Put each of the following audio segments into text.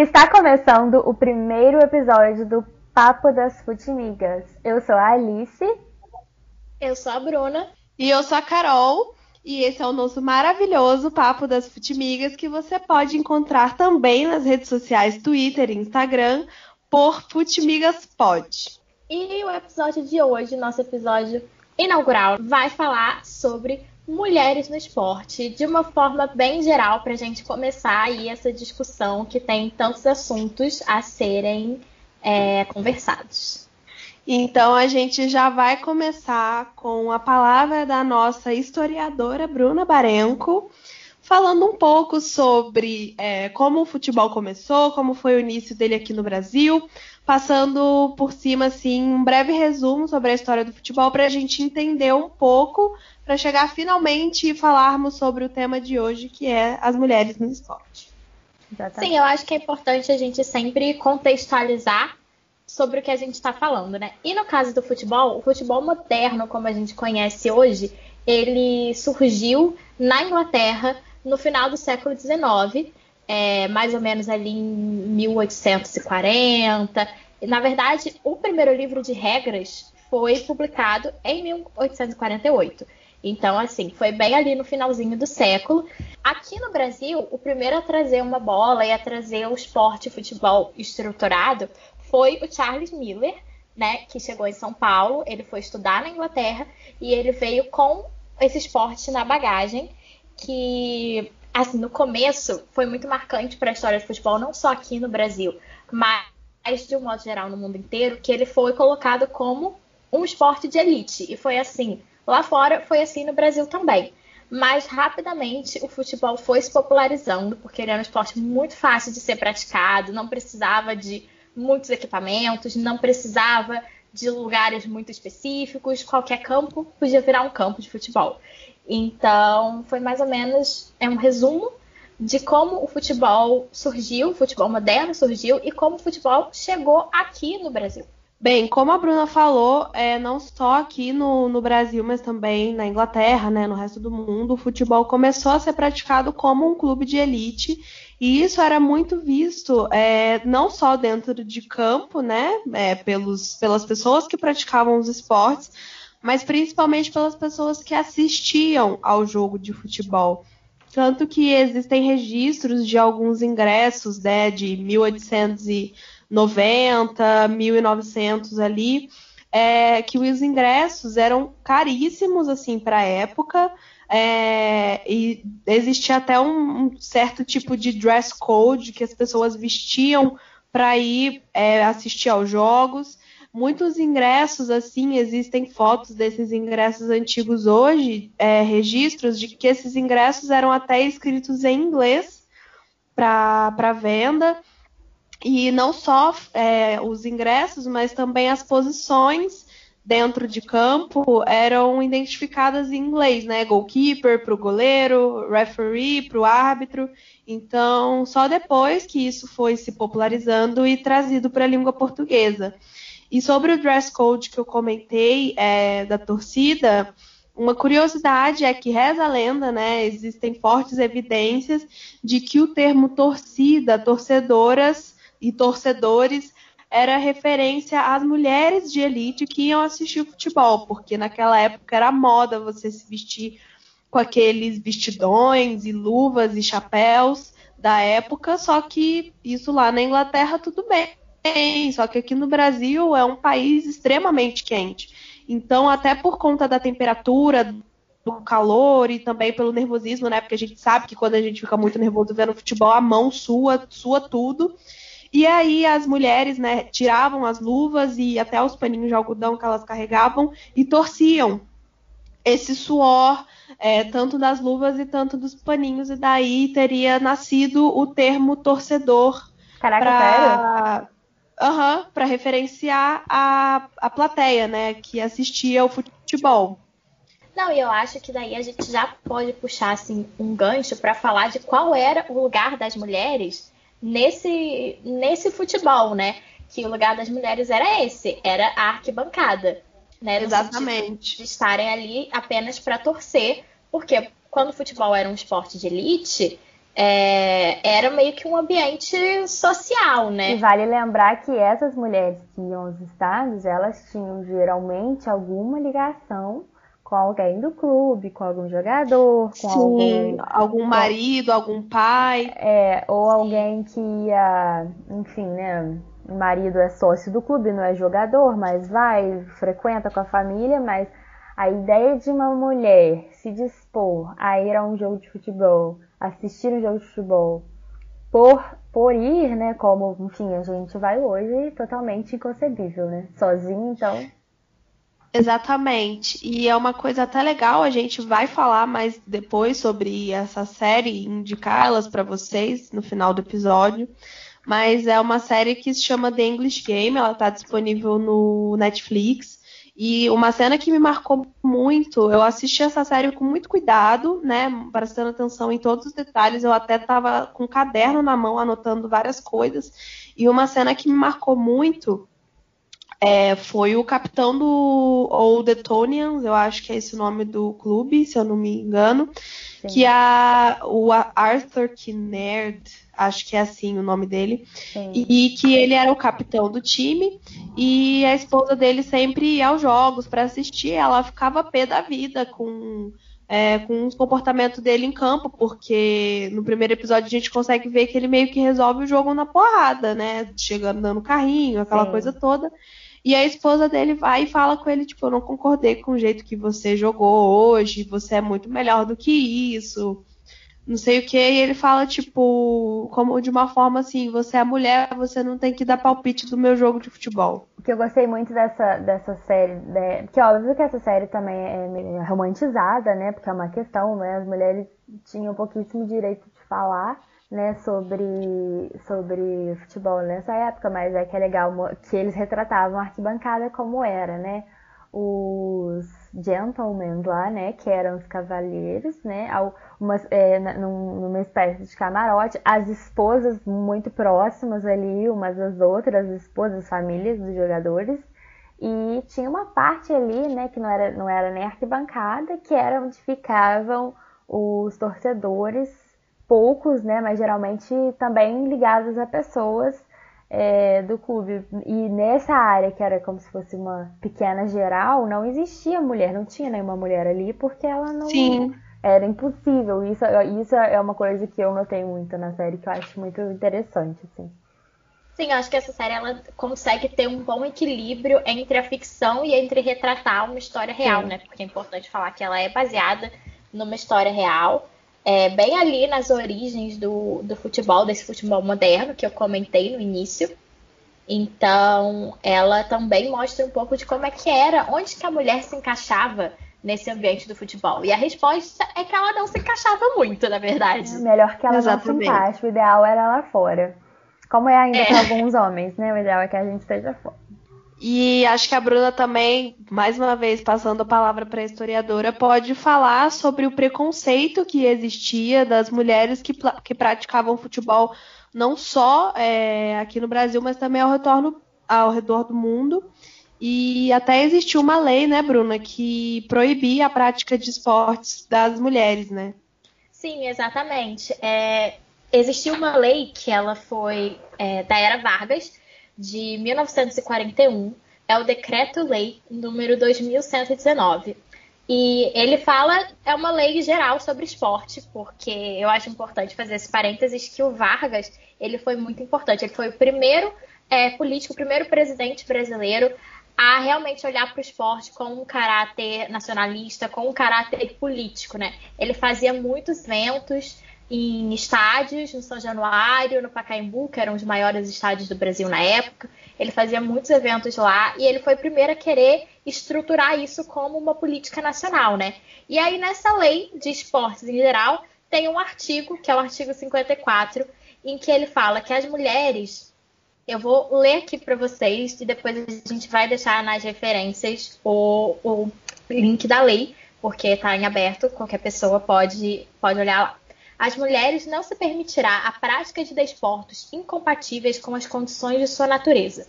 Está começando o primeiro episódio do Papo das Futimigas. Eu sou a Alice. Eu sou a Bruna. E eu sou a Carol. E esse é o nosso maravilhoso Papo das Futimigas que você pode encontrar também nas redes sociais Twitter e Instagram por Futimigas Pod. E o episódio de hoje, nosso episódio inaugural, vai falar sobre mulheres no esporte, de uma forma bem geral, para a gente começar aí essa discussão que tem tantos assuntos a serem é, conversados. Então a gente já vai começar com a palavra da nossa historiadora Bruna Barenco, falando um pouco sobre é, como o futebol começou, como foi o início dele aqui no Brasil, passando por cima assim um breve resumo sobre a história do futebol para a gente entender um pouco para chegar finalmente e falarmos sobre o tema de hoje, que é as mulheres no esporte. Sim, eu acho que é importante a gente sempre contextualizar sobre o que a gente está falando, né? E no caso do futebol, o futebol moderno, como a gente conhece hoje, ele surgiu na Inglaterra no final do século XIX, é, mais ou menos ali em 1840. Na verdade, o primeiro livro de regras foi publicado em 1848. Então, assim, foi bem ali no finalzinho do século. Aqui no Brasil, o primeiro a trazer uma bola e a trazer o esporte futebol estruturado foi o Charles Miller, né, que chegou em São Paulo. Ele foi estudar na Inglaterra e ele veio com esse esporte na bagagem, que, assim, no começo foi muito marcante para a história do futebol, não só aqui no Brasil, mas de um modo geral no mundo inteiro, que ele foi colocado como um esporte de elite. E foi assim Lá fora foi assim no Brasil também. Mas rapidamente o futebol foi se popularizando, porque ele era um esporte muito fácil de ser praticado, não precisava de muitos equipamentos, não precisava de lugares muito específicos, qualquer campo podia virar um campo de futebol. Então, foi mais ou menos é um resumo de como o futebol surgiu, o futebol moderno surgiu e como o futebol chegou aqui no Brasil. Bem, como a Bruna falou, é, não só aqui no, no, Brasil, mas também na Inglaterra, né, no resto do mundo, o futebol começou a ser praticado como um clube de elite, e isso era muito visto é, não só dentro de campo, né, é, pelos, pelas pessoas que praticavam os esportes, mas principalmente pelas pessoas que assistiam ao jogo de futebol. Tanto que existem registros de alguns ingressos né, de 1800 e 90, 1900 ali, é, que os ingressos eram caríssimos assim para a época. É, e existia até um, um, certo tipo de dress code que as pessoas vestiam para ir é, assistir aos jogos. Muitos ingressos, assim, existem fotos desses ingressos antigos hoje, é, registros de que esses ingressos eram até escritos em inglês para venda. E não só é, os ingressos, mas também as posições dentro de campo eram identificadas em inglês, né? Goalkeeper para o goleiro, referee para o árbitro. Então, só depois que isso foi se popularizando e trazido para a língua portuguesa. E sobre o dress code que eu comentei é, da torcida, uma curiosidade é que reza a lenda, né? Existem fortes evidências de que o termo torcida, torcedoras, e torcedores era referência às mulheres de elite que iam assistir futebol, porque naquela época era moda você se vestir com aqueles vestidões e luvas e chapéus da época, só que isso lá na Inglaterra tudo bem, só que aqui no Brasil é um país extremamente quente. Então, até por conta da temperatura, do calor e também pelo nervosismo, né? Porque a gente sabe que quando a gente fica muito nervoso vendo futebol, a mão sua, sua tudo. E aí as mulheres, né, tiravam as luvas e até os paninhos de algodão que elas carregavam e torciam esse suor, é, tanto das luvas e tanto dos paninhos, e daí teria nascido o termo torcedor. Caraca, pra... Uhum, para referenciar a, a plateia, né, que assistia ao futebol. Não, e eu acho que daí a gente já pode puxar assim um gancho para falar de qual era o lugar das mulheres nesse, nesse futebol, né? Que o lugar das mulheres era esse, era a arquibancada. Né, Exatamente. De estarem ali apenas para torcer, porque quando o futebol era um esporte de elite, é, era meio que um ambiente social, né? E vale lembrar que essas mulheres que iam aos estádios, elas tinham geralmente alguma ligação com alguém do clube, com algum jogador, com Sim, algum, algum marido, algum pai. É, ou alguém que ia, enfim, né? O marido é sócio do clube, não é jogador, mas vai, frequenta com a família, mas a ideia de uma mulher se dispor a ir a um jogo de futebol assistir um jogo de futebol por, por ir, né? Como, enfim, a gente vai hoje, totalmente inconcebível, né? Sozinho, então. Exatamente. E é uma coisa até legal, a gente vai falar mais depois sobre essa série, indicá-las para vocês no final do episódio. Mas é uma série que se chama The English Game, ela está disponível no Netflix. E uma cena que me marcou muito, eu assisti essa série com muito cuidado, né? Prestando atenção em todos os detalhes. Eu até estava com um caderno na mão, anotando várias coisas. E uma cena que me marcou muito é, foi o capitão do Old Etonians, eu acho que é esse o nome do clube, se eu não me engano. Sim. Que a, o Arthur Kinnaird acho que é assim o nome dele, e, e, que ele era o capitão do time e a esposa dele sempre ia aos jogos para assistir, ela ficava pé da vida com é, com o comportamento dele em campo, porque no primeiro episódio a gente consegue ver que ele meio que resolve o jogo na porrada, né? Chegando dando carrinho, aquela Sim. coisa toda. E a esposa dele vai e fala com ele, tipo, eu não concordei com o jeito que você jogou hoje, você é muito melhor do que isso não sei o que, e ele fala, tipo, como de uma forma assim, você é mulher, você não tem que dar palpite do meu jogo de futebol. O que eu gostei muito dessa, dessa série, né? Porque óbvio que essa série também é romantizada, né? Porque é uma questão, né? As mulheres tinham pouquíssimo direito de falar, né, sobre, sobre futebol nessa época, mas é que é legal que eles retratavam a arquibancada como era, né? Os gentlemen lá, né, que eram os cavalheiros, né, uma, é, numa espécie de camarote, as esposas muito próximas ali, umas das outras, as esposas, famílias dos jogadores, e tinha uma parte ali, né, que não era, não era nem arquibancada, que era onde ficavam os torcedores, poucos, né, mas geralmente também ligados a pessoas é, do clube. E nessa área, que era como se fosse uma pequena geral, não existia mulher, não tinha nenhuma mulher ali, porque ela não. Sim. Era impossível. Isso, isso é uma coisa que eu notei muito na série, que eu acho muito interessante, assim. Sim, acho que essa série ela consegue ter um bom equilíbrio entre a ficção e entre retratar uma história real, Sim. né? Porque é importante falar que ela é baseada numa história real é, bem ali nas origens do, do futebol, desse futebol moderno que eu comentei no início. Então, ela também mostra um pouco de como é que era, onde que a mulher se encaixava nesse ambiente do futebol. E a resposta é que ela não se encaixava muito, na verdade. É melhor que ela Exatamente. não se encaixe, o ideal era lá fora. Como é ainda é. para alguns homens, né? O ideal é que a gente esteja fora. E acho que a Bruna também, mais uma vez passando a palavra para a historiadora, pode falar sobre o preconceito que existia das mulheres que, que praticavam futebol não só é, aqui no Brasil, mas também ao, retorno, ao redor do mundo. E até existiu uma lei, né, Bruna, que proibia a prática de esportes das mulheres, né? Sim, exatamente. É, existiu uma lei que ela foi é, da era Vargas, de 1941 é o Decreto-Lei número 2119. E ele fala, é uma lei geral sobre esporte, porque eu acho importante fazer esse parênteses que o Vargas, ele foi muito importante. Ele foi o primeiro é, político, o primeiro presidente brasileiro a realmente olhar para o esporte com um caráter nacionalista, com um caráter político, né? Ele fazia muitos eventos, em estádios, no São Januário, no Pacaembu, que eram os maiores estádios do Brasil na época. Ele fazia muitos eventos lá e ele foi o primeiro a querer estruturar isso como uma política nacional, né? E aí nessa lei de esportes em geral tem um artigo, que é o artigo 54, em que ele fala que as mulheres eu vou ler aqui para vocês e depois a gente vai deixar nas referências o, o link da lei, porque está em aberto, qualquer pessoa pode, pode olhar lá as mulheres não se permitirá a prática de desportos incompatíveis com as condições de sua natureza,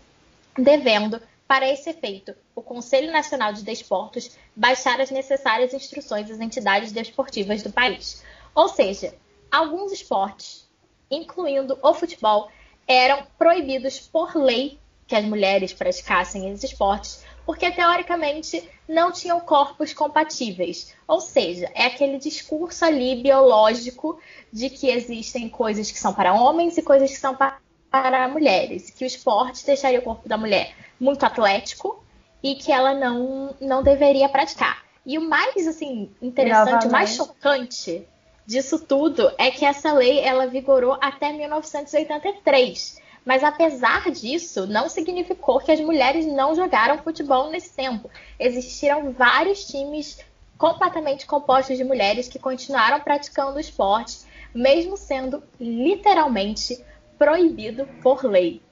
devendo, para esse efeito, o Conselho Nacional de Desportos baixar as necessárias instruções às entidades desportivas do país. Ou seja, alguns esportes, incluindo o futebol, eram proibidos por lei que as mulheres praticassem esses esportes, porque teoricamente não tinham corpos compatíveis. Ou seja, é aquele discurso ali biológico de que existem coisas que são para homens e coisas que são para mulheres, que o esporte deixaria o corpo da mulher muito atlético e que ela não, não deveria praticar. E o mais assim interessante, o mais chocante disso tudo é que essa lei ela vigorou até 1983. Mas apesar disso, não significou que as mulheres não jogaram futebol nesse tempo. Existiram vários times completamente compostos de mulheres que continuaram praticando o esporte, mesmo sendo literalmente proibido por lei.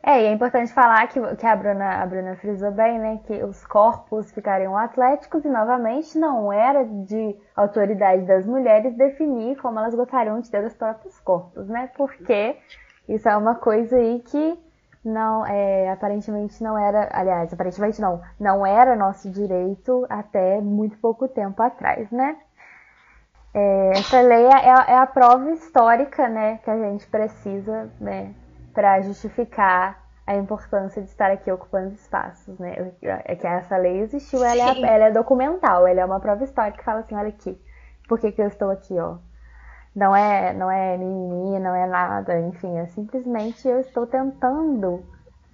É, e é importante falar que, que a, Bruna, a Bruna frisou bem, né, que os corpos ficariam atléticos e, novamente, não era de autoridade das mulheres definir como elas gostariam de ter os próprios corpos, né, porque isso é uma coisa aí que não, é, aparentemente não era, aliás, aparentemente não, não era nosso direito até muito pouco tempo atrás, né. É, essa lei é, é a prova histórica, né, que a gente precisa, né, para justificar a importância de estar aqui ocupando espaços, né? É que essa lei existiu, ela é, ela é, documental, ela é uma prova histórica que fala assim, olha aqui, por que, que eu estou aqui, ó? Não é, não é mimimi, não é nada, enfim, é simplesmente eu estou tentando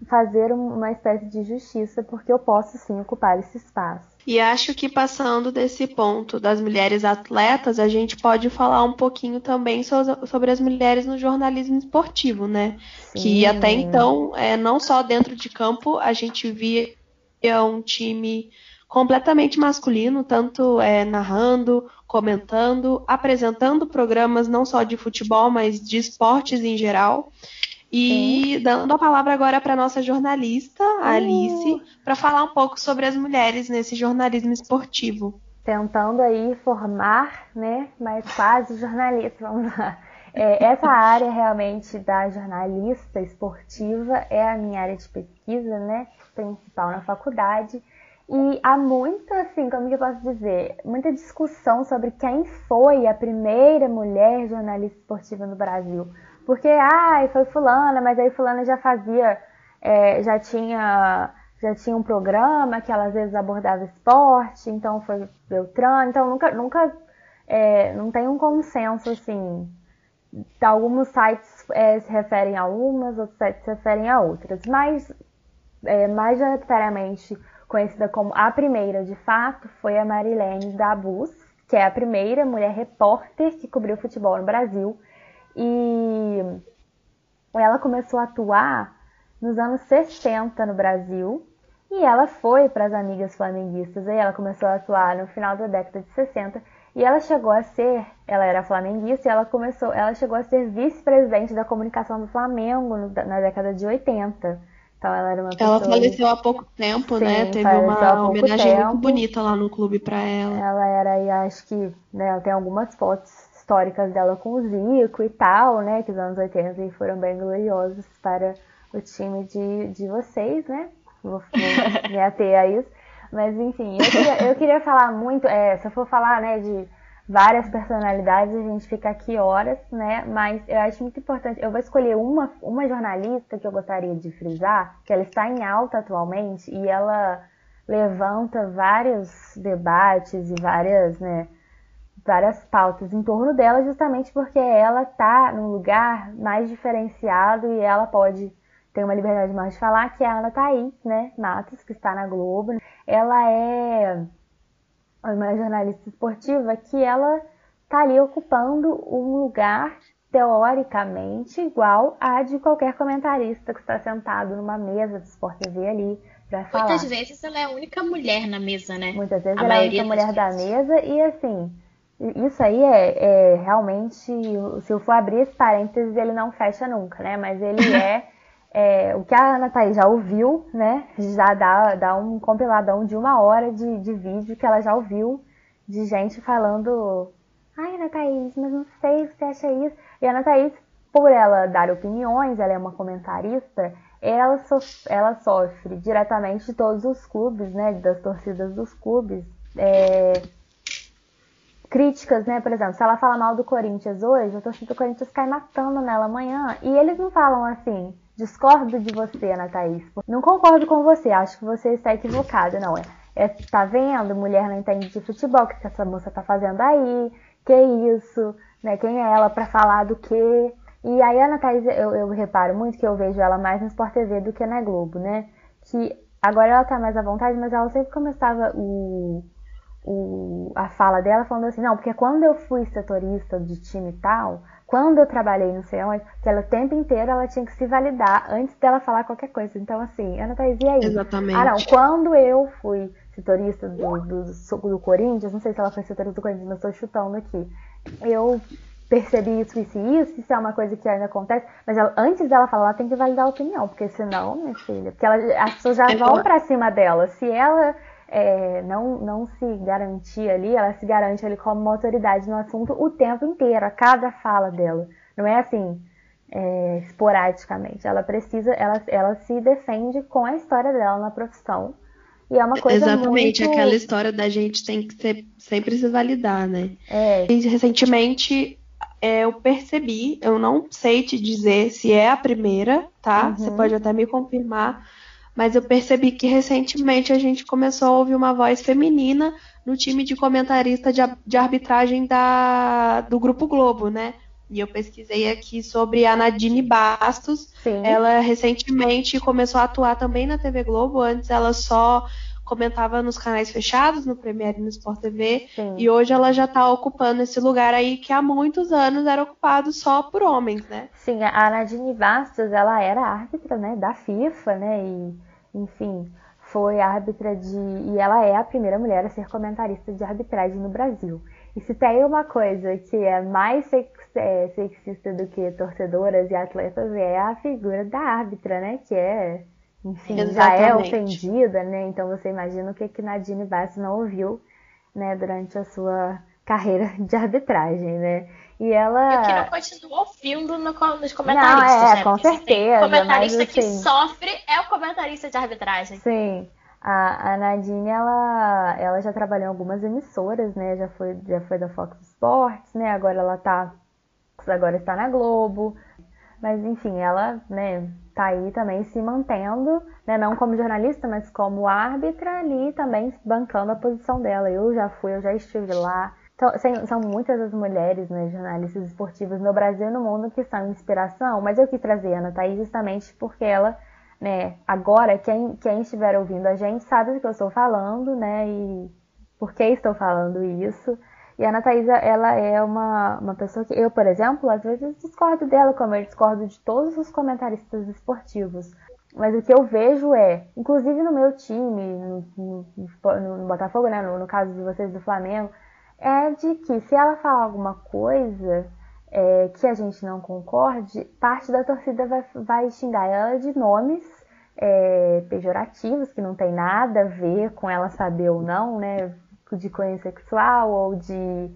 fazer uma espécie de justiça porque eu posso sim ocupar esse espaço. E acho que passando desse ponto das mulheres atletas, a gente pode falar um pouquinho também sobre as mulheres no jornalismo esportivo, né? Sim. Que até então, é, não só dentro de campo, a gente via um time completamente masculino, tanto é, narrando, comentando, apresentando programas não só de futebol, mas de esportes em geral. E Sim. dando a palavra agora para nossa jornalista, a Alice, uh. para falar um pouco sobre as mulheres nesse jornalismo esportivo. Tentando aí formar, né, mas quase jornalista, vamos lá. É, essa área realmente da jornalista esportiva é a minha área de pesquisa, né, principal na faculdade. E há muito, assim, como que eu posso dizer, muita discussão sobre quem foi a primeira mulher jornalista esportiva no Brasil. Porque, ai, foi fulana, mas aí fulana já fazia, é, já tinha já tinha um programa que ela às vezes abordava esporte, então foi Beltrano, então nunca, nunca é, não tem um consenso assim. Alguns sites é, se referem a umas, outros sites se referem a outras, mas é, majoritariamente conhecida como a primeira de fato foi a Marilene Dabus, que é a primeira mulher repórter que cobriu futebol no Brasil e ela começou a atuar nos anos 60 no Brasil e ela foi para as amigas flamenguistas. Aí ela começou a atuar no final da década de 60 e ela chegou a ser, ela era flamenguista e ela começou, ela chegou a ser vice-presidente da comunicação do Flamengo na década de 80. Então ela era uma pessoa... Ela faleceu há pouco tempo, né? Sim, né? Teve uma homenagem tempo. muito bonita lá no clube para ela. Ela era, e acho que, né, ela tem algumas fotos históricas dela com o Zico e tal, né? Que os anos 80 foram bem gloriosos para o time de, de vocês, né? Vou, vou me ater a isso. Mas enfim, eu queria, eu queria falar muito, é, se eu for falar, né, de várias personalidades, a gente fica aqui horas, né? Mas eu acho muito importante. Eu vou escolher uma, uma jornalista que eu gostaria de frisar, que ela está em alta atualmente e ela levanta vários debates e várias, né, várias pautas em torno dela, justamente porque ela está num lugar mais diferenciado e ela pode ter uma liberdade mais de falar, que é a Ana Thaís, né, Matos, que está na Globo. Ela é uma jornalista esportiva que ela está ali ocupando um lugar teoricamente igual a de qualquer comentarista que está sentado numa mesa do Sport TV ali para falar. Muitas vezes ela é a única mulher na mesa, né? Muitas vezes a ela é a única mulher da mesa e assim, isso aí é, é, realmente, se eu for abrir esse parênteses, ele não fecha nunca, né? Mas ele é, é o que a Ana Thaís já ouviu, né? Já dá, dá um compiladão de uma hora de, de vídeo que ela já ouviu de gente falando Ai, Ana Thaís, mas não sei se você acha isso. E a Ana Thaís, por ela dar opiniões, ela é uma comentarista, ela, so, ela sofre diretamente de todos os clubes, né? Das torcidas dos clubes. É, críticas, né? Por exemplo, se ela fala mal do Corinthians hoje, a torcida do Corinthians cai matando nela amanhã. E eles não falam assim, discordo de você, Ana Thaís. Não concordo com você, acho que você está equivocada. Não, é, é tá vendo? Mulher não entende de futebol, o que essa moça tá fazendo aí? Que isso? Né? Quem é ela para falar do quê? E aí a Ana Thaís, eu, eu reparo muito que eu vejo ela mais no Sport TV do que na Globo, né? Que agora ela tá mais à vontade, mas ela sempre começava o, o, a fala dela falando assim, não, porque quando eu fui setorista de time tal, quando eu trabalhei no sei onde, que ela o tempo inteiro ela tinha que se validar antes dela falar qualquer coisa. Então, assim, Ana Thaís, e aí? Exatamente. Ah, não, quando eu fui setorista do, do, do Corinthians, não sei se ela foi setorista do Corinthians, mas estou chutando aqui. Eu percebi isso, isso e isso, isso é uma coisa que ainda acontece, mas ela, antes dela falar, ela tem que validar a opinião, porque senão, minha filha, porque ela, as pessoas já é vão para cima dela. Se ela é, não, não se garantir ali, ela se garante ali como uma autoridade no assunto o tempo inteiro, a cada fala dela. Não é assim, é, esporadicamente. Ela precisa, ela, ela se defende com a história dela na profissão. E é uma coisa Exatamente, muito... aquela história da gente tem que ser, sempre se validar, né? É. Recentemente é, eu percebi, eu não sei te dizer se é a primeira, tá? Uhum. Você pode até me confirmar, mas eu percebi que recentemente a gente começou a ouvir uma voz feminina no time de comentarista de, de arbitragem da, do Grupo Globo, né? E eu pesquisei aqui sobre a Nadine Bastos. Sim. Ela recentemente começou a atuar também na TV Globo. Antes ela só comentava nos canais fechados, no Premiere e no Sport TV. Sim. E hoje ela já está ocupando esse lugar aí que há muitos anos era ocupado só por homens, né? Sim, a Nadine Bastos, ela era árbitra, né, da FIFA, né, e, enfim, foi árbitra de... e ela é a primeira mulher a ser comentarista de arbitragem no Brasil. E se tem uma coisa que é mais é, sexista do que torcedoras e atletas, é a figura da árbitra, né, que é enfim, já é Exatamente. ofendida, né? Então você imagina o que que Nadine Bastos não ouviu, né, durante a sua carreira de arbitragem, né? E ela. E o que não continua ouvindo no, nos comentaristas, Não, é, né? com Porque se tem certeza, comentarista mas, que assim- sofre é o comentarista de arbitragem. Sim. A, a Nadine, ela, ela já trabalhou em algumas emissoras, né? Já foi, já foi da Fox Sports, né? Agora ela tá. Agora está na Globo. Mas enfim, ela, né, tá aí também se mantendo, né? Não como jornalista, mas como árbitra ali também bancando a posição dela. Eu já fui, eu já estive lá. Então, são muitas as mulheres, né, jornalistas esportivas no Brasil e no mundo que são inspiração, mas eu quis trazer a Ana Thaís justamente porque ela né, agora quem, quem estiver ouvindo a gente sabe do que eu estou falando, né, e por que estou falando isso. E a Ana Thaisa, ela é uma, uma pessoa que eu, por exemplo, às vezes discordo dela, como eu discordo de todos os comentaristas esportivos. Mas o que eu vejo é, inclusive no meu time, no, no, no- no Botafogo, né, no, no caso de vocês do Flamengo, é de que se ela falar alguma coisa é, que a gente não concorde, parte da torcida vai, vai xingar ela de nomes é, pejorativos, que não tem nada a ver com ela saber ou não, né? De cunho sexual ou de.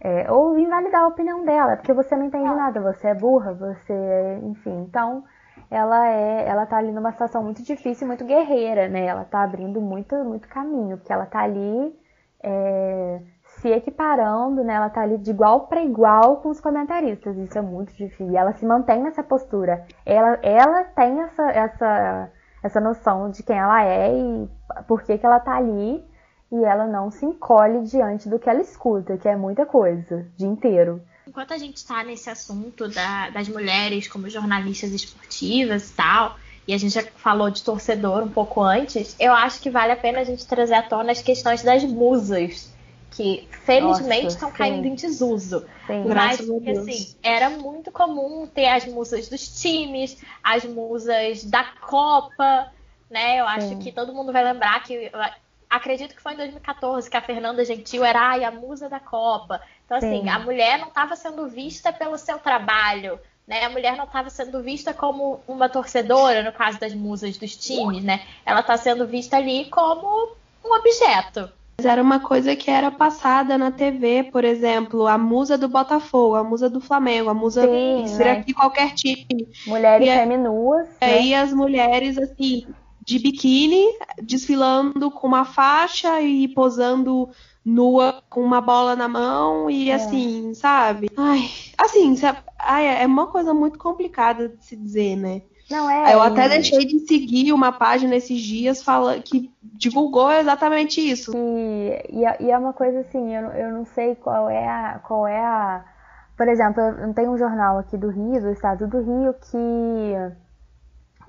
é, ou invalidar a opinião dela, porque você não entende nada, você é burra, você. Enfim, então ela é. Ela tá ali numa situação muito difícil, muito guerreira, né? Ela tá abrindo muito, muito caminho, porque ela tá ali. é, se equiparando, né? Ela tá ali de igual para igual com os comentaristas. Isso é muito difícil. E ela se mantém nessa postura. Ela, ela tem essa, essa, essa noção de quem ela é e por que, que ela tá ali. E ela não se encolhe diante do que ela escuta, que é muita coisa, o dia inteiro. Enquanto a gente está nesse assunto da- das mulheres como jornalistas esportivas e tal, e a gente já falou de torcedor um pouco antes, eu acho que vale a pena a gente trazer à tona as questões das musas, que felizmente Nossa, estão sim. caindo em desuso. Sim. Mas, porque, assim, era muito comum ter as musas dos times, as musas da Copa, né? Eu acho Sim. que todo mundo vai lembrar que. acredito que foi em 2014 que a Fernanda Gentil era ai, a musa da Copa. Então, assim, Sim. a mulher não estava sendo vista pelo seu trabalho. Né? A mulher não estava sendo vista como uma torcedora, no caso das musas dos times, né? Ela está sendo vista ali como um objeto. Era uma coisa que era passada na TV, por exemplo, a musa do Botafogo, a musa do Flamengo, a musa Sim, de né? aqui qualquer time. Mulheres E é- seminuas, E né? aí as mulheres, assim, de biquíni, desfilando com uma faixa e posando nua com uma bola na mão e é. assim, sabe? Ai, assim, é uma coisa muito complicada de se dizer, né? Não é. Eu até deixei de seguir uma página esses dias fala, que divulgou exatamente isso. E, é, e é uma coisa assim, eu, eu não sei qual é a. Qual é a. Por exemplo, eu tenho um jornal aqui do Rio, do estado do Rio, que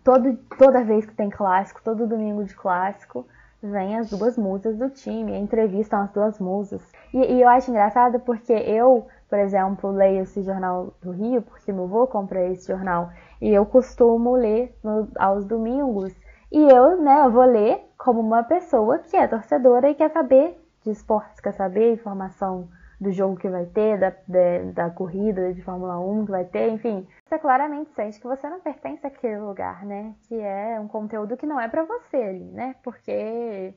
todo, toda vez que tem clássico, todo domingo de clássico, vem as duas musas do time, entrevistam as duas musas. E, e, eu acho engraçado porque eu, por exemplo, leio esse jornal do Rio, porque meu avô compra esse jornal, e eu costumo ler no, aos domingos. E eu, né, eu vou ler como uma pessoa que é torcedora e quer saber de esportes, quer saber informação do jogo que vai ter, da, da, da, corrida de Fórmula 1 que vai ter, enfim. Você claramente sente que você não pertence àquele lugar, né? Que é um conteúdo que não é para você ali, né? Porque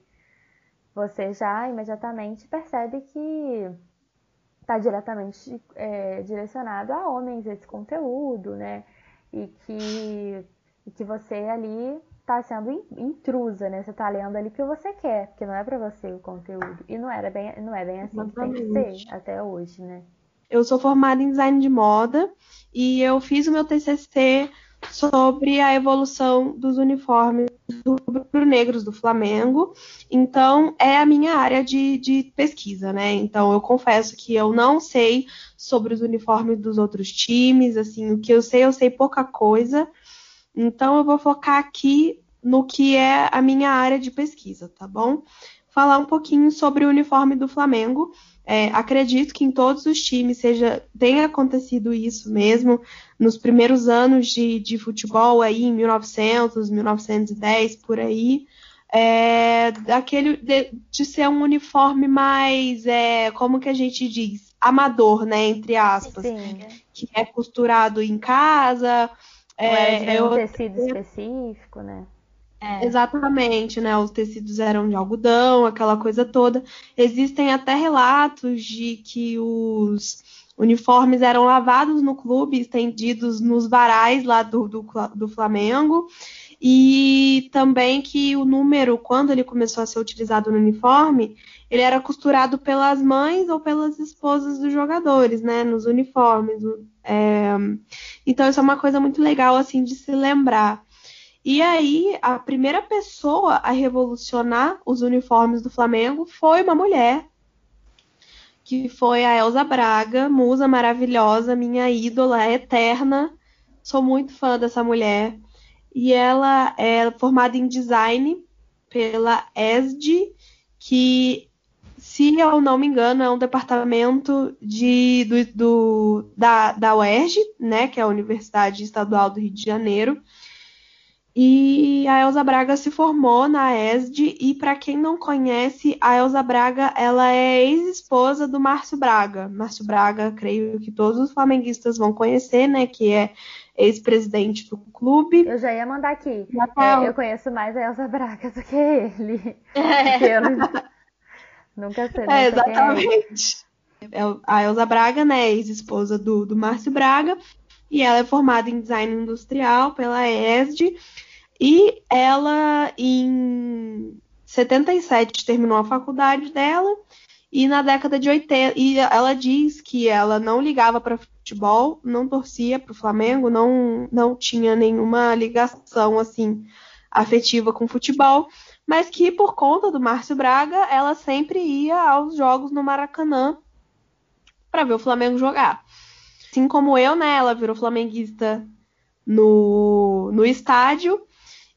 você já imediatamente percebe que está diretamente é, direcionado a homens esse conteúdo, né? E que, e que você ali tá sendo intrusa, né? Você tá lendo ali porque você quer, porque não é para você o conteúdo. E não era bem, não é bem assim Exatamente. que tem que ser até hoje, né? Eu sou formada em design de moda e eu fiz o meu TCC sobre a evolução dos uniformes rubro-negros do Flamengo. Então, é a minha área de, de, pesquisa, né? Então, eu confesso que eu não sei sobre os uniformes dos outros times, assim, o que eu sei, eu sei pouca coisa. Então, eu vou focar aqui no que é a minha área de pesquisa, tá bom? Falar um pouquinho sobre o uniforme do Flamengo. É, acredito que em todos os times seja tenha acontecido isso mesmo nos primeiros anos de, de futebol aí em 1900, 1910 por aí, é, daquele de, de, ser um uniforme mais é, como que a gente diz amador, né, entre aspas, Sim. que é costurado em casa é, um tecido específico, né? É. Exatamente, né? Os tecidos eram de algodão, aquela coisa toda. Existem até relatos de que os uniformes eram lavados no clube, estendidos nos varais lá do, do, do Flamengo. E também que o número, quando ele começou a ser utilizado no uniforme, ele era costurado pelas mães ou pelas esposas dos jogadores, né? Nos uniformes. É... Então, isso é uma coisa muito legal, assim, de se lembrar. E aí, a primeira pessoa a revolucionar os uniformes do Flamengo foi uma mulher, que foi a Elza Braga, musa maravilhosa, minha ídola eterna. Sou muito fã dessa mulher. E ela é formada em design pela ESD, que se eu não me engano, é um departamento de, do, do, da, da UERJ, né, que é a Universidade Estadual do Rio de Janeiro. E a Elza Braga se formou na ESD e para quem não conhece, a Elza Braga, ela é ex-esposa do Márcio Braga. Márcio Braga, creio que todos os flamenguistas vão conhecer, né, que é ex-presidente do clube. Eu já ia mandar aqui. Eu, eu conheço mais a Elza Braga do que ele. É. Não... Nunca sei. É, é exatamente. É a Elza Braga, né, ex-esposa do, do Márcio Braga, e ela é formada em design industrial pela ESD, e ela em 77 terminou a faculdade dela, e na década de 80, e ela diz que ela não ligava para futebol, não torcia para o Flamengo, não, não tinha nenhuma ligação assim afetiva com futebol, mas que por conta do Márcio Braga, ela sempre ia aos jogos no Maracanã para ver o Flamengo jogar. Assim como eu, né, ela virou flamenguista no, no estádio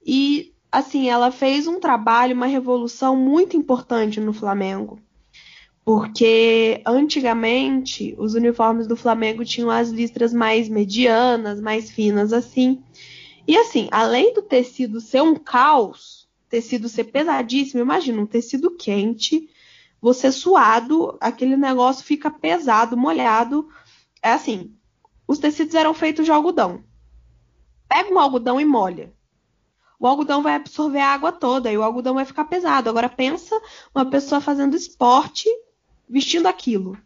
e assim, ela fez um trabalho, uma revolução muito importante no Flamengo. Porque antigamente os uniformes do Flamengo tinham as listras mais medianas, mais finas assim. E assim, além do tecido ser um caos, tecido ser pesadíssimo, imagina um tecido quente, você suado, aquele negócio fica pesado, molhado. É assim, os tecidos eram feitos de algodão. Pega um algodão e molha. O algodão vai absorver a água toda e o algodão vai ficar pesado. Agora pensa uma pessoa fazendo esporte vestindo aquilo.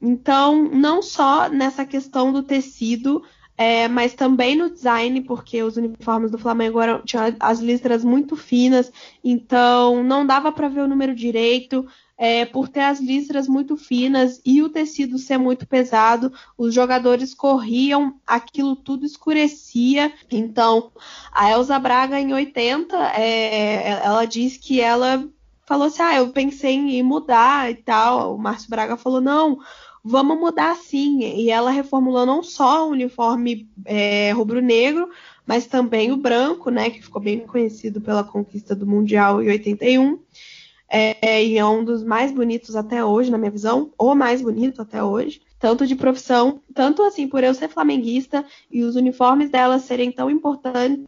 Então, não só nessa questão do tecido é, mas também no design, porque os uniformes do Flamengo eram, tinham as listras muito finas, então não dava para ver o número direito. É, por ter as listras muito finas e o tecido ser muito pesado, os jogadores corriam, aquilo tudo escurecia. Então, a Elza Braga, em 80, é, ela disse que ela falou assim: Ah, eu pensei em mudar e tal. O Márcio Braga falou: Não, vamos mudar sim. E ela reformulou não só o uniforme é, rubro-negro, mas também o branco, né, que ficou bem conhecido pela conquista do Mundial em 81. É, e é um dos mais bonitos até hoje, na minha visão, ou mais bonito até hoje, tanto de profissão, tanto assim por eu ser flamenguista e os uniformes dela serem tão importantes,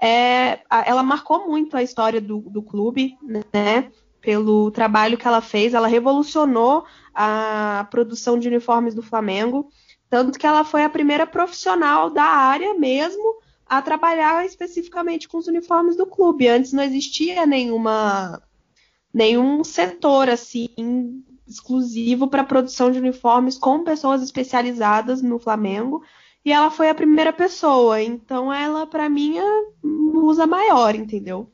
é, ela marcou muito a história do, do clube, né? Pelo trabalho que ela fez, ela revolucionou a produção de uniformes do Flamengo, tanto que ela foi a primeira profissional da área mesmo a trabalhar especificamente com os uniformes do clube. Antes não existia nenhuma nenhum setor assim exclusivo para produção de uniformes com pessoas especializadas no Flamengo. E ela foi a primeira pessoa, então ela para mim é musa maior, entendeu?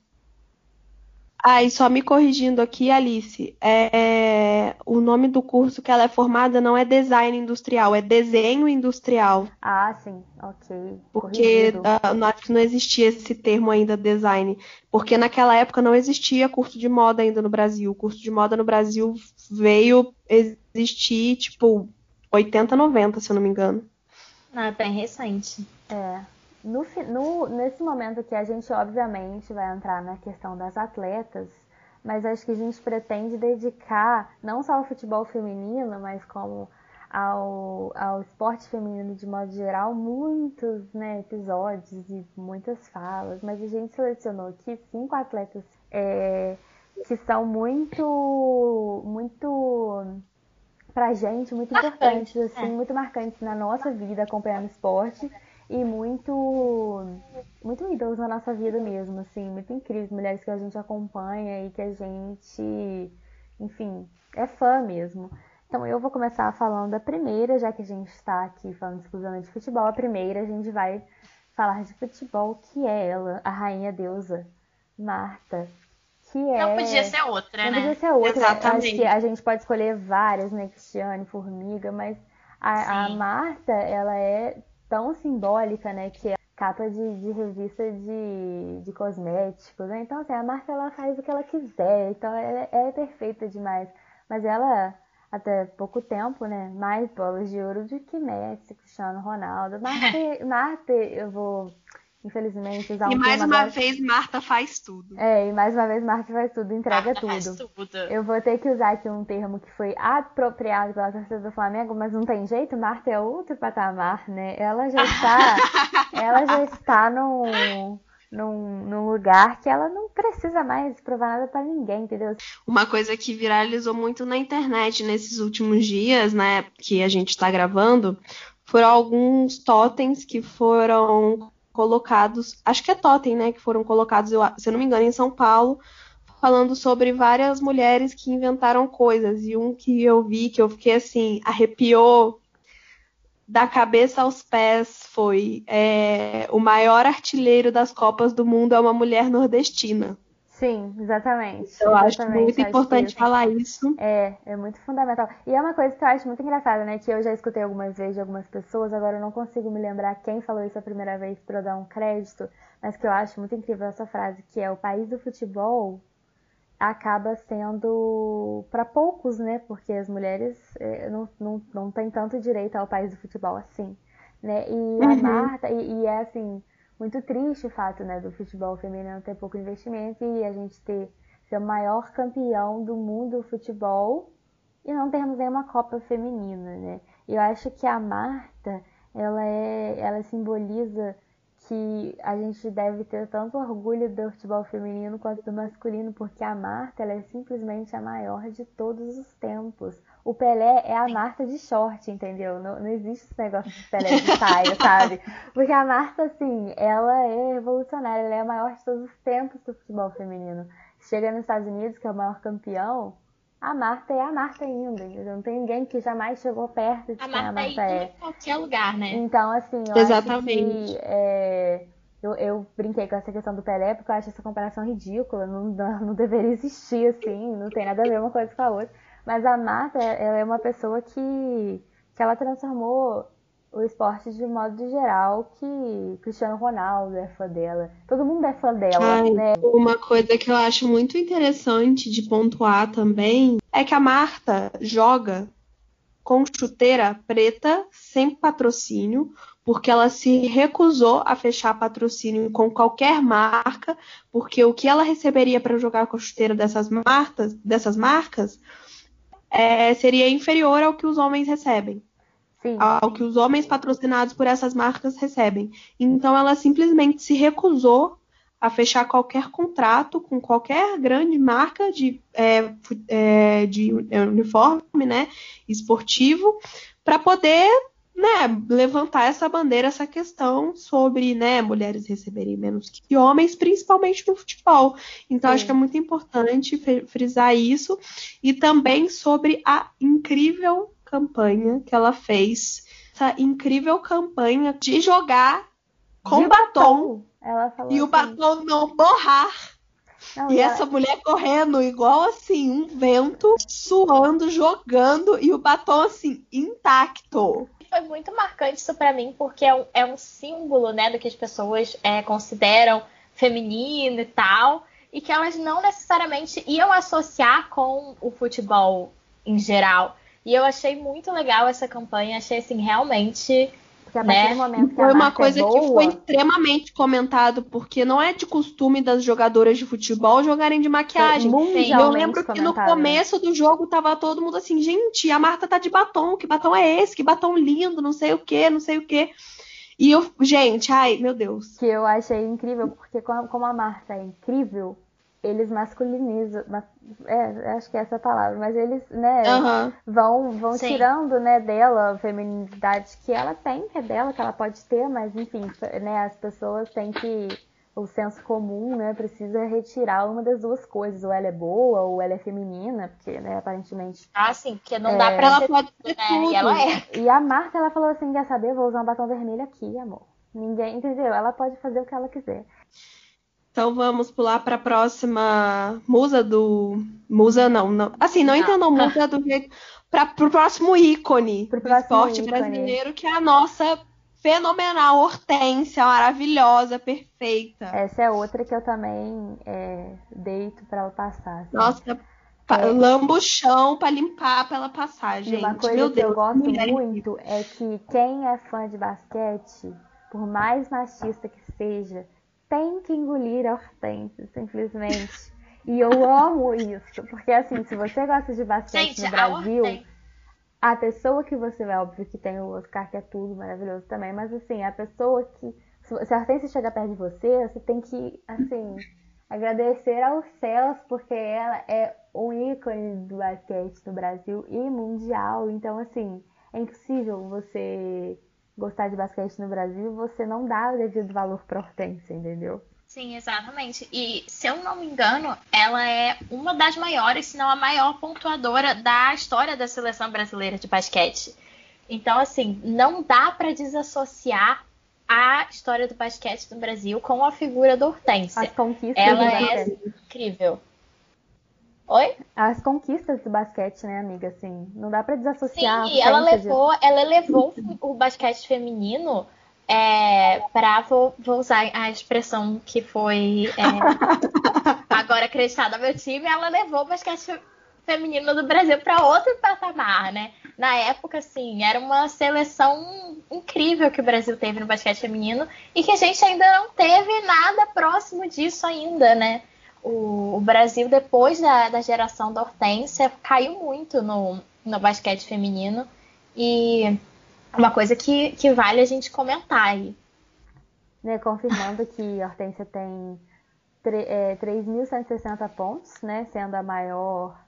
Ah, e só me corrigindo aqui, Alice, é, o nome do curso que ela é formada não é design industrial, é desenho industrial. Ah, sim, ok. Porque uh, não, não existia esse termo ainda, design. Porque naquela época não existia curso de moda ainda no Brasil. O curso de moda no Brasil veio existir, tipo, 80, 90, se eu não me engano. Ah, bem recente. É. No, no, nesse momento que a gente, obviamente, vai entrar na questão das atletas, mas acho que a gente pretende dedicar não só ao futebol feminino, mas como ao, ao esporte feminino de modo geral, muitos né, episódios e muitas falas, mas a gente selecionou aqui cinco atletas é, que são muito, muito pra gente, muito importantes, assim, é. muito marcantes na nossa vida acompanhando esporte e muito muito ídolos na nossa vida mesmo, assim, muito incríveis, mulheres que a gente acompanha e que a gente, enfim, é fã mesmo. Então eu vou começar falando da primeira, já que a gente está aqui falando exclusivamente de futebol, a primeira a gente vai falar de futebol, que é ela, a rainha deusa, Marta. Que é... Não podia ser outra, Não né? podia ser outra. Exatamente. Acho que a gente pode escolher várias, né? Cristiane, Formiga, mas a, a Marta, ela é tão simbólica, né? Que é capa de, de revista de, de cosméticos, né? Então, assim, a marca ela faz o que ela quiser, então ela é, é perfeita demais. Mas ela, até pouco tempo, né? Mais bolas de ouro do que Messi, Cristiano Ronaldo. Marta, Marta eu vou infelizmente, usar um E mais uma agora. vez, Marta faz tudo. É, e mais uma vez, Marta faz tudo, entrega Marta tudo. Faz tudo. Eu vou ter que usar aqui um termo que foi apropriado pela torcida do Flamengo, mas não tem jeito, Marta é outro patamar, né? Ela já está, ela já está num, num, num lugar que ela não precisa mais provar nada para ninguém, entendeu? Uma coisa que viralizou muito na internet nesses últimos dias, né, que a gente está gravando, foram alguns totens que foram colocados, acho que é Totem, né, que foram colocados, eu, se eu não me engano, em São Paulo, falando sobre várias mulheres que inventaram coisas. E um que eu vi, que eu fiquei assim, arrepiou da cabeça aos pés, foi é, o maior artilheiro das Copas do Mundo é uma mulher nordestina. Sim, exatamente. Eu exatamente. acho muito acho importante isso. falar isso. É, é muito fundamental. E é uma coisa que eu acho muito engraçada, né? Que eu já escutei algumas vezes de algumas pessoas, agora eu não consigo me lembrar quem falou isso a primeira vez para eu dar um crédito, mas que eu acho muito incrível essa frase, que é o país do futebol acaba sendo para poucos, né? Porque as mulheres é, não, não, não têm tanto direito ao país do futebol assim, né? E a uhum. Marta, e, e é assim muito triste o fato né, do futebol feminino ter pouco investimento e a gente ter ser o maior campeão do mundo do futebol e não termos nenhuma Copa feminina, né? Eu acho que a Marta, ela é, ela simboliza que a gente deve ter tanto orgulho do futebol feminino quanto do masculino, porque a Marta, ela é simplesmente a maior de todos os tempos o Pelé é a Marta de short, entendeu? Não, não existe esse negócio de Pelé de saia, sabe? Porque a Marta, assim, ela é revolucionária, ela é a maior de todos os tempos do futebol feminino. Chega nos Estados Unidos, que é o maior campeão, a Marta é a Marta ainda, entendeu? Não tem ninguém que jamais chegou perto de A quem a Marta Marta é é. em qualquer lugar, né? Então, assim, eu Exatamente. acho que é, eu, eu brinquei com essa questão do Pelé porque eu acho essa comparação ridícula, não, não não deveria existir, assim, não tem nada a ver uma coisa com a outra. Mas a Marta, ela é uma pessoa que, que ela transformou o esporte de modo geral, que Cristiano Ronaldo é fã dela, todo mundo é fã dela, Ai, né? Uma coisa que eu acho muito interessante de pontuar também é que a Marta joga com chuteira preta, sem patrocínio, porque ela se recusou a fechar patrocínio com qualquer marca, porque o que ela receberia para jogar com a chuteira dessas marcas, dessas marcas é, seria inferior ao que os homens recebem Sim, ao que os homens patrocinados por essas marcas recebem. Então ela simplesmente se recusou a fechar qualquer contrato com qualquer grande marca de, é, é, de uniforme né, esportivo para poder né, levantar essa bandeira, essa questão sobre né, mulheres receberem menos que homens, principalmente no futebol. Então, acho que é muito importante fri- frisar isso. E também sobre a incrível campanha que ela fez. Essa incrível campanha de jogar com De batom Ela falou e o assim, batom não borrar. não, E ela- essa mulher correndo igual assim, um vento, suando, jogando, e o batom assim, intacto. Foi muito marcante isso pra mim, porque é um, é um símbolo, né, do que as pessoas é, consideram feminino e tal, e que elas não necessariamente iam associar com o futebol em geral. E eu achei muito legal essa campanha, achei assim, realmente. Porque a partir né? do momento que Foi a uma marca coisa é que boa, foi extremamente comentado, porque não é de costume das jogadoras de futebol jogarem de maquiagem. Eu lembro que no começo do jogo tava todo mundo assim, gente, a Marta tá de batom, que batom é esse? Que batom lindo, não sei o que, não sei o que. E eu, gente, ai, meu Deus. que eu achei incrível, porque como como a Marta é incrível, eles masculinizam, ma- é, acho que é essa a palavra, mas eles, né, Aham. vão, vão Sim. tirando, né, dela a feminilidade que ela tem, que é dela, que ela pode ter, mas enfim, né, as pessoas têm que, o senso comum, né, precisa retirar uma das duas coisas, ou ela é boa, ou ela é feminina, porque, né, aparentemente Ah, assim, porque não É. dá pra Ela ser pode tudo, ser né? tudo. E ela é. E a Marta, ela falou assim, quer saber? Vou usar um batom vermelho aqui, amor. Ninguém, entendeu? Ela pode fazer o que ela quiser. Então vamos pular para a próxima musa do. Musa não, não. Assim, não, Não. entendam musa do jeito. Para o próximo ícone Pro do esporte ícone. brasileiro, que é a nossa fenomenal Hortência, maravilhosa, perfeita. Essa é outra que eu também é, deito pra ela passar. assim. Nossa, pa- É. lamba o chão para limpar para ela passar, E gente. uma coisa Meu que Deus, eu gosto mulher muito é que quem é fã de basquete, por mais machista que seja, tem que engolir a Hortência, simplesmente. E eu amo isso, porque assim, se você gosta de basquete Gente, no a Brasil, Hortência. a pessoa que você vai, óbvio que tem o Oscar, que é tudo maravilhoso também, mas assim, a pessoa que. Se se a Hortência chegar perto de você, você tem que, assim, agradecer aos céus, porque ela é um ícone do basquete no Brasil e mundial. Então, assim, é impossível você gostar de basquete no Brasil você não dar o devido valor pra Hortência, entendeu? Sim, exatamente. E se eu não me engano, ela é uma das maiores, se não a maior pontuadora da história da seleção brasileira de basquete. Então, assim, não dá pra desassociar a história do basquete no Brasil com a figura da Hortência. As conquistas Ela é incrível. Oi? As conquistas do basquete, né, amiga? Assim, não dá pra desassociar Sim, ela Hortência de- levou, ela levou o basquete feminino é, para vou, vou usar a expressão que foi é, agora acreditada ao meu time, ela levou o basquete fe- feminino do Brasil para outro patamar, né? Na época, assim, era uma seleção incrível que o Brasil teve no basquete feminino e que a gente ainda não teve nada próximo disso ainda, né? O, o Brasil, depois da, da geração da Hortência, caiu muito no, no basquete feminino e uma coisa que, que vale a gente comentar aí. né, confirmando que a Hortência tem tre- é, 3.160 pontos, né, sendo a maior,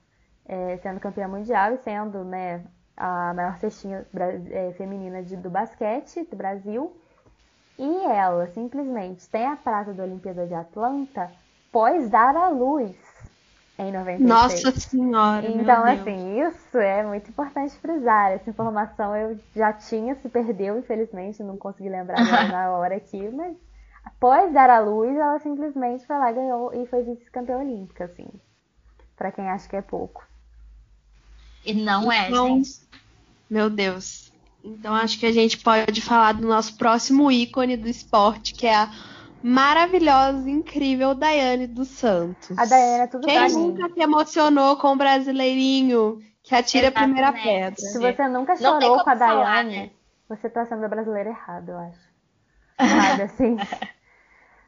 é, sendo campeã mundial e sendo, né, a maior cestinha é, feminina de- do basquete do Brasil. E ela simplesmente tem a prata da Olimpíada de Atlanta pós dar à luz em 96. Nossa senhora. Então, assim, isso é muito importante frisar. Essa informação eu já tinha, se perdeu, infelizmente, não consegui lembrar na hora aqui, mas após dar a luz, ela simplesmente foi lá, ganhou e foi vice-campeã olímpica, assim. Pra quem acha que é pouco. E não é, então, gente. Meu Deus. Então acho que a gente pode falar do nosso próximo ícone do esporte, que é a maravilhosa, incrível Daiane dos Santos. A Daiane é tudo Quem nunca se emocionou com o brasileirinho que atira Exatamente. a primeira pedra? Se você nunca chorou com a Daiane, né? você tá sendo brasileira errado, eu acho. Sabe, assim.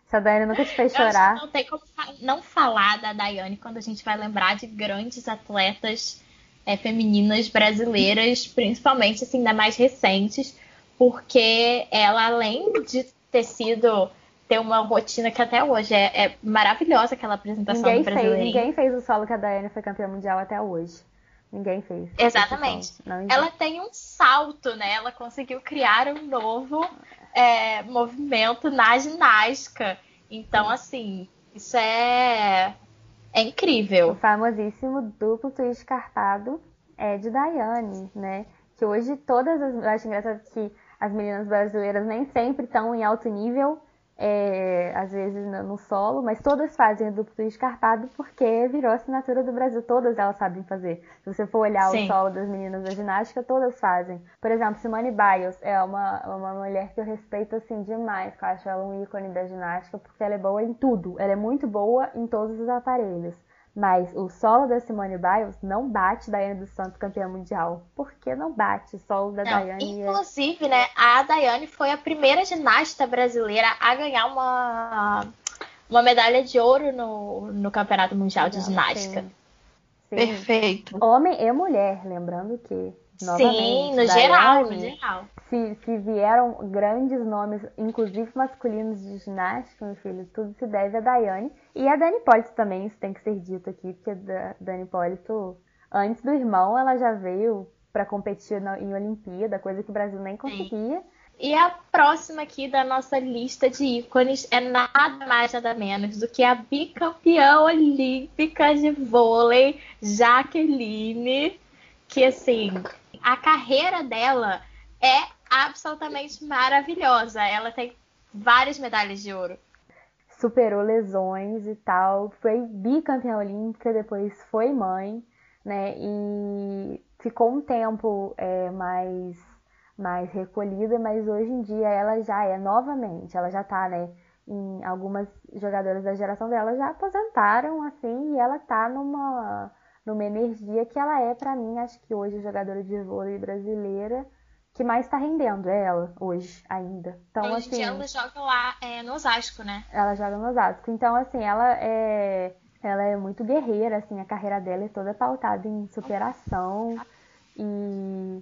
Se a Daiane nunca te fez chorar. não tem como não falar da Daiane quando a gente vai lembrar de grandes atletas é, femininas brasileiras, principalmente assim, da mais recentes, porque ela, além de ter sido ter uma rotina que até hoje é, é maravilhosa aquela apresentação ninguém do brasileiro. Ninguém fez o solo que a Daiane foi campeã mundial até hoje. Ninguém fez. Exatamente. ela tem um salto, né? Ela conseguiu criar um novo é, movimento na ginástica. Então, assim, isso é, é incrível. O famosíssimo duplo twist carpado é de Daiane, né? Que hoje todas as. Eu acho engraçado que as meninas brasileiras nem sempre estão em alto nível, é, às vezes no solo, mas todas fazem o duplo escarpado porque virou assinatura do Brasil. Todas elas sabem fazer. Se você for olhar Sim. o solo das meninas da ginástica, todas fazem. Por exemplo, Simone Biles é uma, uma mulher que eu respeito assim demais, que eu acho ela um ícone da ginástica, porque ela é boa em tudo. Ela é muito boa em todos os aparelhos. Mas o solo da Simone Biles não bate Daiane dos Santos campeã mundial. Por que não bate o solo da não, Daiane? Inclusive, né, a Daiane foi a primeira ginasta brasileira a ganhar uma, uma medalha de ouro no, no Campeonato Mundial de Ginástica. Sim. Sim. Perfeito. Homem e mulher, lembrando que Sim, no geral, no geral. Se, se vieram grandes nomes, inclusive masculinos de ginástica, meu filho, tudo se deve a Daiane. E a Dani Polito também, isso tem que ser dito aqui, porque a Dani Polito, antes do irmão, ela já veio para competir na, em Olimpíada, coisa que o Brasil nem conseguia. Sim. E a próxima aqui da nossa lista de ícones é nada mais nada menos do que a bicampeã olímpica de vôlei, Jaqueline, que assim, a carreira dela é absolutamente maravilhosa. Ela tem várias medalhas de ouro. Superou lesões e tal, foi bicampeã olímpica, depois foi mãe, né? E ficou um tempo é, mais, mais recolhida, mas hoje em dia ela já é novamente, ela já tá, né? Em algumas jogadoras da geração dela já aposentaram, assim, e ela tá numa numa energia que ela é para mim, acho que hoje a jogadora de vôlei brasileira que mais está rendendo é ela hoje ainda. Então hoje assim, ela joga lá é, no Osasco, né? Ela joga no Osasco. Então assim, ela é ela é muito guerreira, assim, a carreira dela é toda pautada em superação e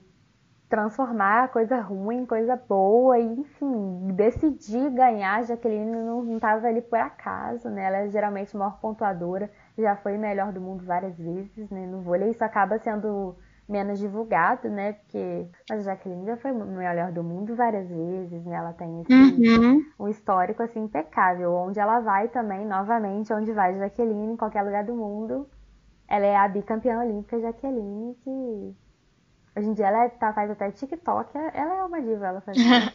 transformar coisa ruim em coisa boa e, enfim, decidir ganhar. Jaqueline não estava ali por acaso, né? Ela é geralmente a maior pontuadora já foi melhor do mundo várias vezes, né? No vôlei isso acaba sendo menos divulgado, né? Porque a Jaqueline já foi melhor do mundo várias vezes, né? Ela tem esse, uhum. um histórico assim impecável. Onde ela vai também, novamente, onde vai Jaqueline, em qualquer lugar do mundo, ela é a bicampeã olímpica Jaqueline, que hoje em dia ela é, tá, faz até TikTok, ela é uma diva, ela faz.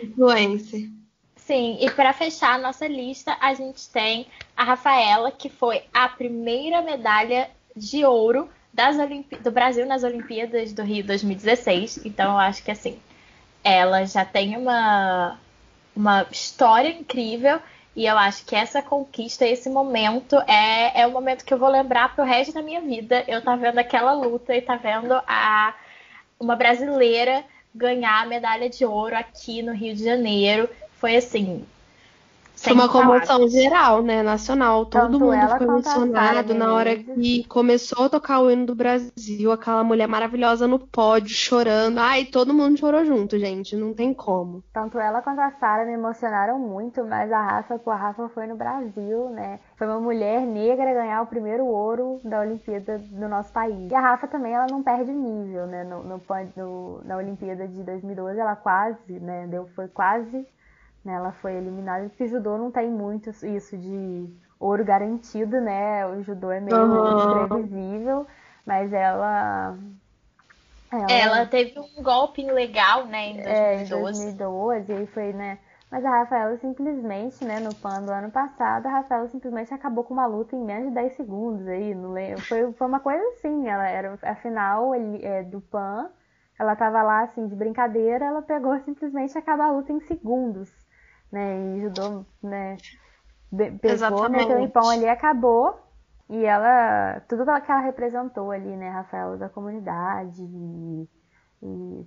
Influencer. Sim, e para fechar a nossa lista, a gente tem a Rafaela, que foi a primeira medalha de ouro das do Brasil nas Olimpíadas do Rio 2016. Então, eu acho que assim, ela já tem uma, uma história incrível. E eu acho que essa conquista, esse momento, é, é o momento que eu vou lembrar pro resto da minha vida. Eu tá vendo aquela luta e tá vendo a, uma brasileira ganhar a medalha de ouro aqui no Rio de Janeiro foi assim. Foi uma comoção geral, né? Nacional. Todo Tanto mundo ficou emocionado na hora que começou a tocar o hino do Brasil, aquela mulher maravilhosa no pódio, chorando. Ai, todo mundo chorou junto, gente. Não tem como. Tanto ela quanto a Sara me emocionaram muito, mas a Rafa, pô, a Rafa foi no Brasil, né? Foi uma mulher negra ganhar o primeiro ouro da Olimpíada do nosso país. E a Rafa também, ela não perde nível, né? No, no, no na Olimpíada de 2012, ela quase, né? Deu, foi quase né? Ela foi eliminada porque o judô não tem muito isso de ouro garantido, né? O judô é meio uhum. imprevisível, mas ela, ela. Ela teve um golpe legal, né, em 2012. É, em 2012, e aí foi, né? Mas a Rafaela simplesmente, né, no PAN do ano passado, a Rafaela simplesmente acabou com uma luta em menos de 10 segundos aí. Não lembro. Foi, foi uma coisa assim, ela era a final é, do PAN, ela tava lá assim de brincadeira, ela pegou simplesmente acabar a luta em segundos, né? E ajudou, né? Pegou, meteu em pão ali acabou. E ela, tudo que ela representou ali, né, Rafaela, da comunidade e, e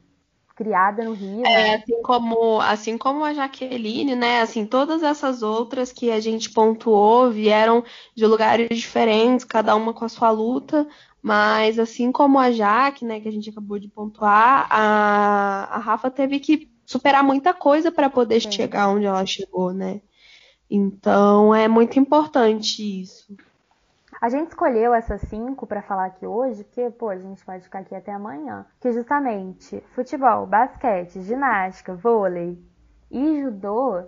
criada no Rio. É, né? assim como, assim como a Jaqueline, né? Assim, todas essas outras que a gente pontuou vieram de lugares diferentes, cada uma com a sua luta, mas assim como a Jaque, né, que a gente acabou de pontuar, a, a Rafa teve que superar muita coisa para poder Sim. chegar onde ela chegou, né? Então é muito importante isso. A gente escolheu essas cinco para falar aqui hoje, porque, pô, a gente pode ficar aqui até amanhã. Que justamente futebol, basquete, ginástica, vôlei e judô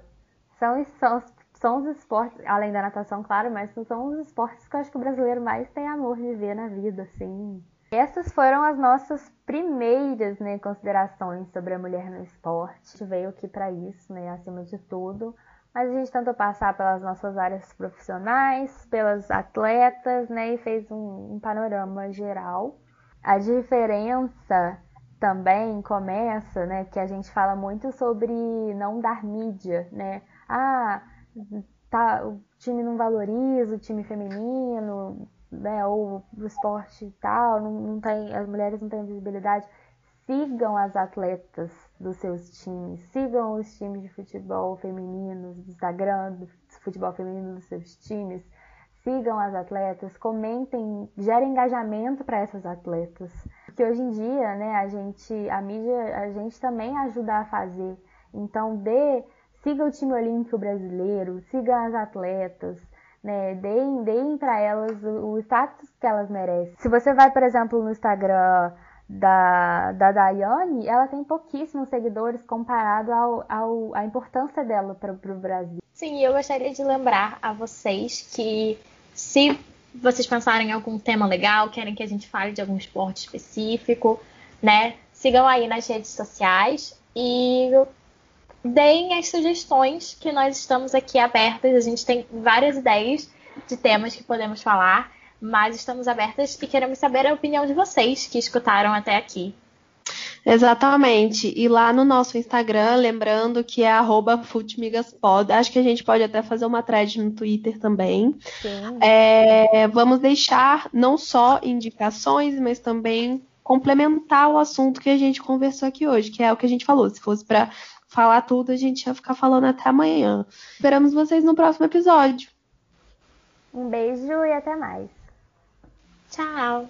são, são, são os esportes, além da natação, claro, mas são os esportes que eu acho que o brasileiro mais tem amor de ver na vida, assim. Essas foram as nossas primeiras né, considerações sobre a mulher no esporte. A gente veio aqui para isso, né, acima de tudo mas a gente tentou passar pelas nossas áreas profissionais, pelas atletas, né, e fez um, um panorama geral. A diferença também começa, né, que a gente fala muito sobre não dar mídia, né? Ah, tá, o time não valoriza o time feminino, né, ou o esporte e tal, não, não tem, as mulheres não têm visibilidade. Sigam as atletas, dos seus times. Sigam os times de futebol femininos do Instagram, do futebol feminino dos seus times. Sigam as atletas, comentem, gerem engajamento para essas atletas. Porque hoje em dia, né, a gente, a mídia, a gente também ajuda a fazer. Então, dê, siga o time olímpico brasileiro, siga as atletas, né, deem, deem para elas o, status que elas merecem. Se você vai, por exemplo, no Instagram da, da Daiane, ela tem pouquíssimos seguidores comparado ao, ao, à importância dela para o Brasil. Sim, eu gostaria de lembrar a vocês que se vocês pensarem em algum tema legal, querem que a gente fale de algum esporte específico, né? Sigam aí nas redes sociais e deem as sugestões que nós estamos aqui abertas. A gente tem várias ideias de temas que podemos falar mas estamos abertas e queremos saber a opinião de vocês que escutaram até aqui. Exatamente. E lá no nosso Instagram, lembrando que é @futmigaspod. Acho que a gente pode até fazer uma thread no Twitter também. É, vamos deixar não só indicações, mas também complementar o assunto que a gente conversou aqui hoje, que é o que a gente falou. Se fosse para falar tudo, a gente ia ficar falando até amanhã. Esperamos vocês no próximo episódio. Um beijo e até mais. Tchau!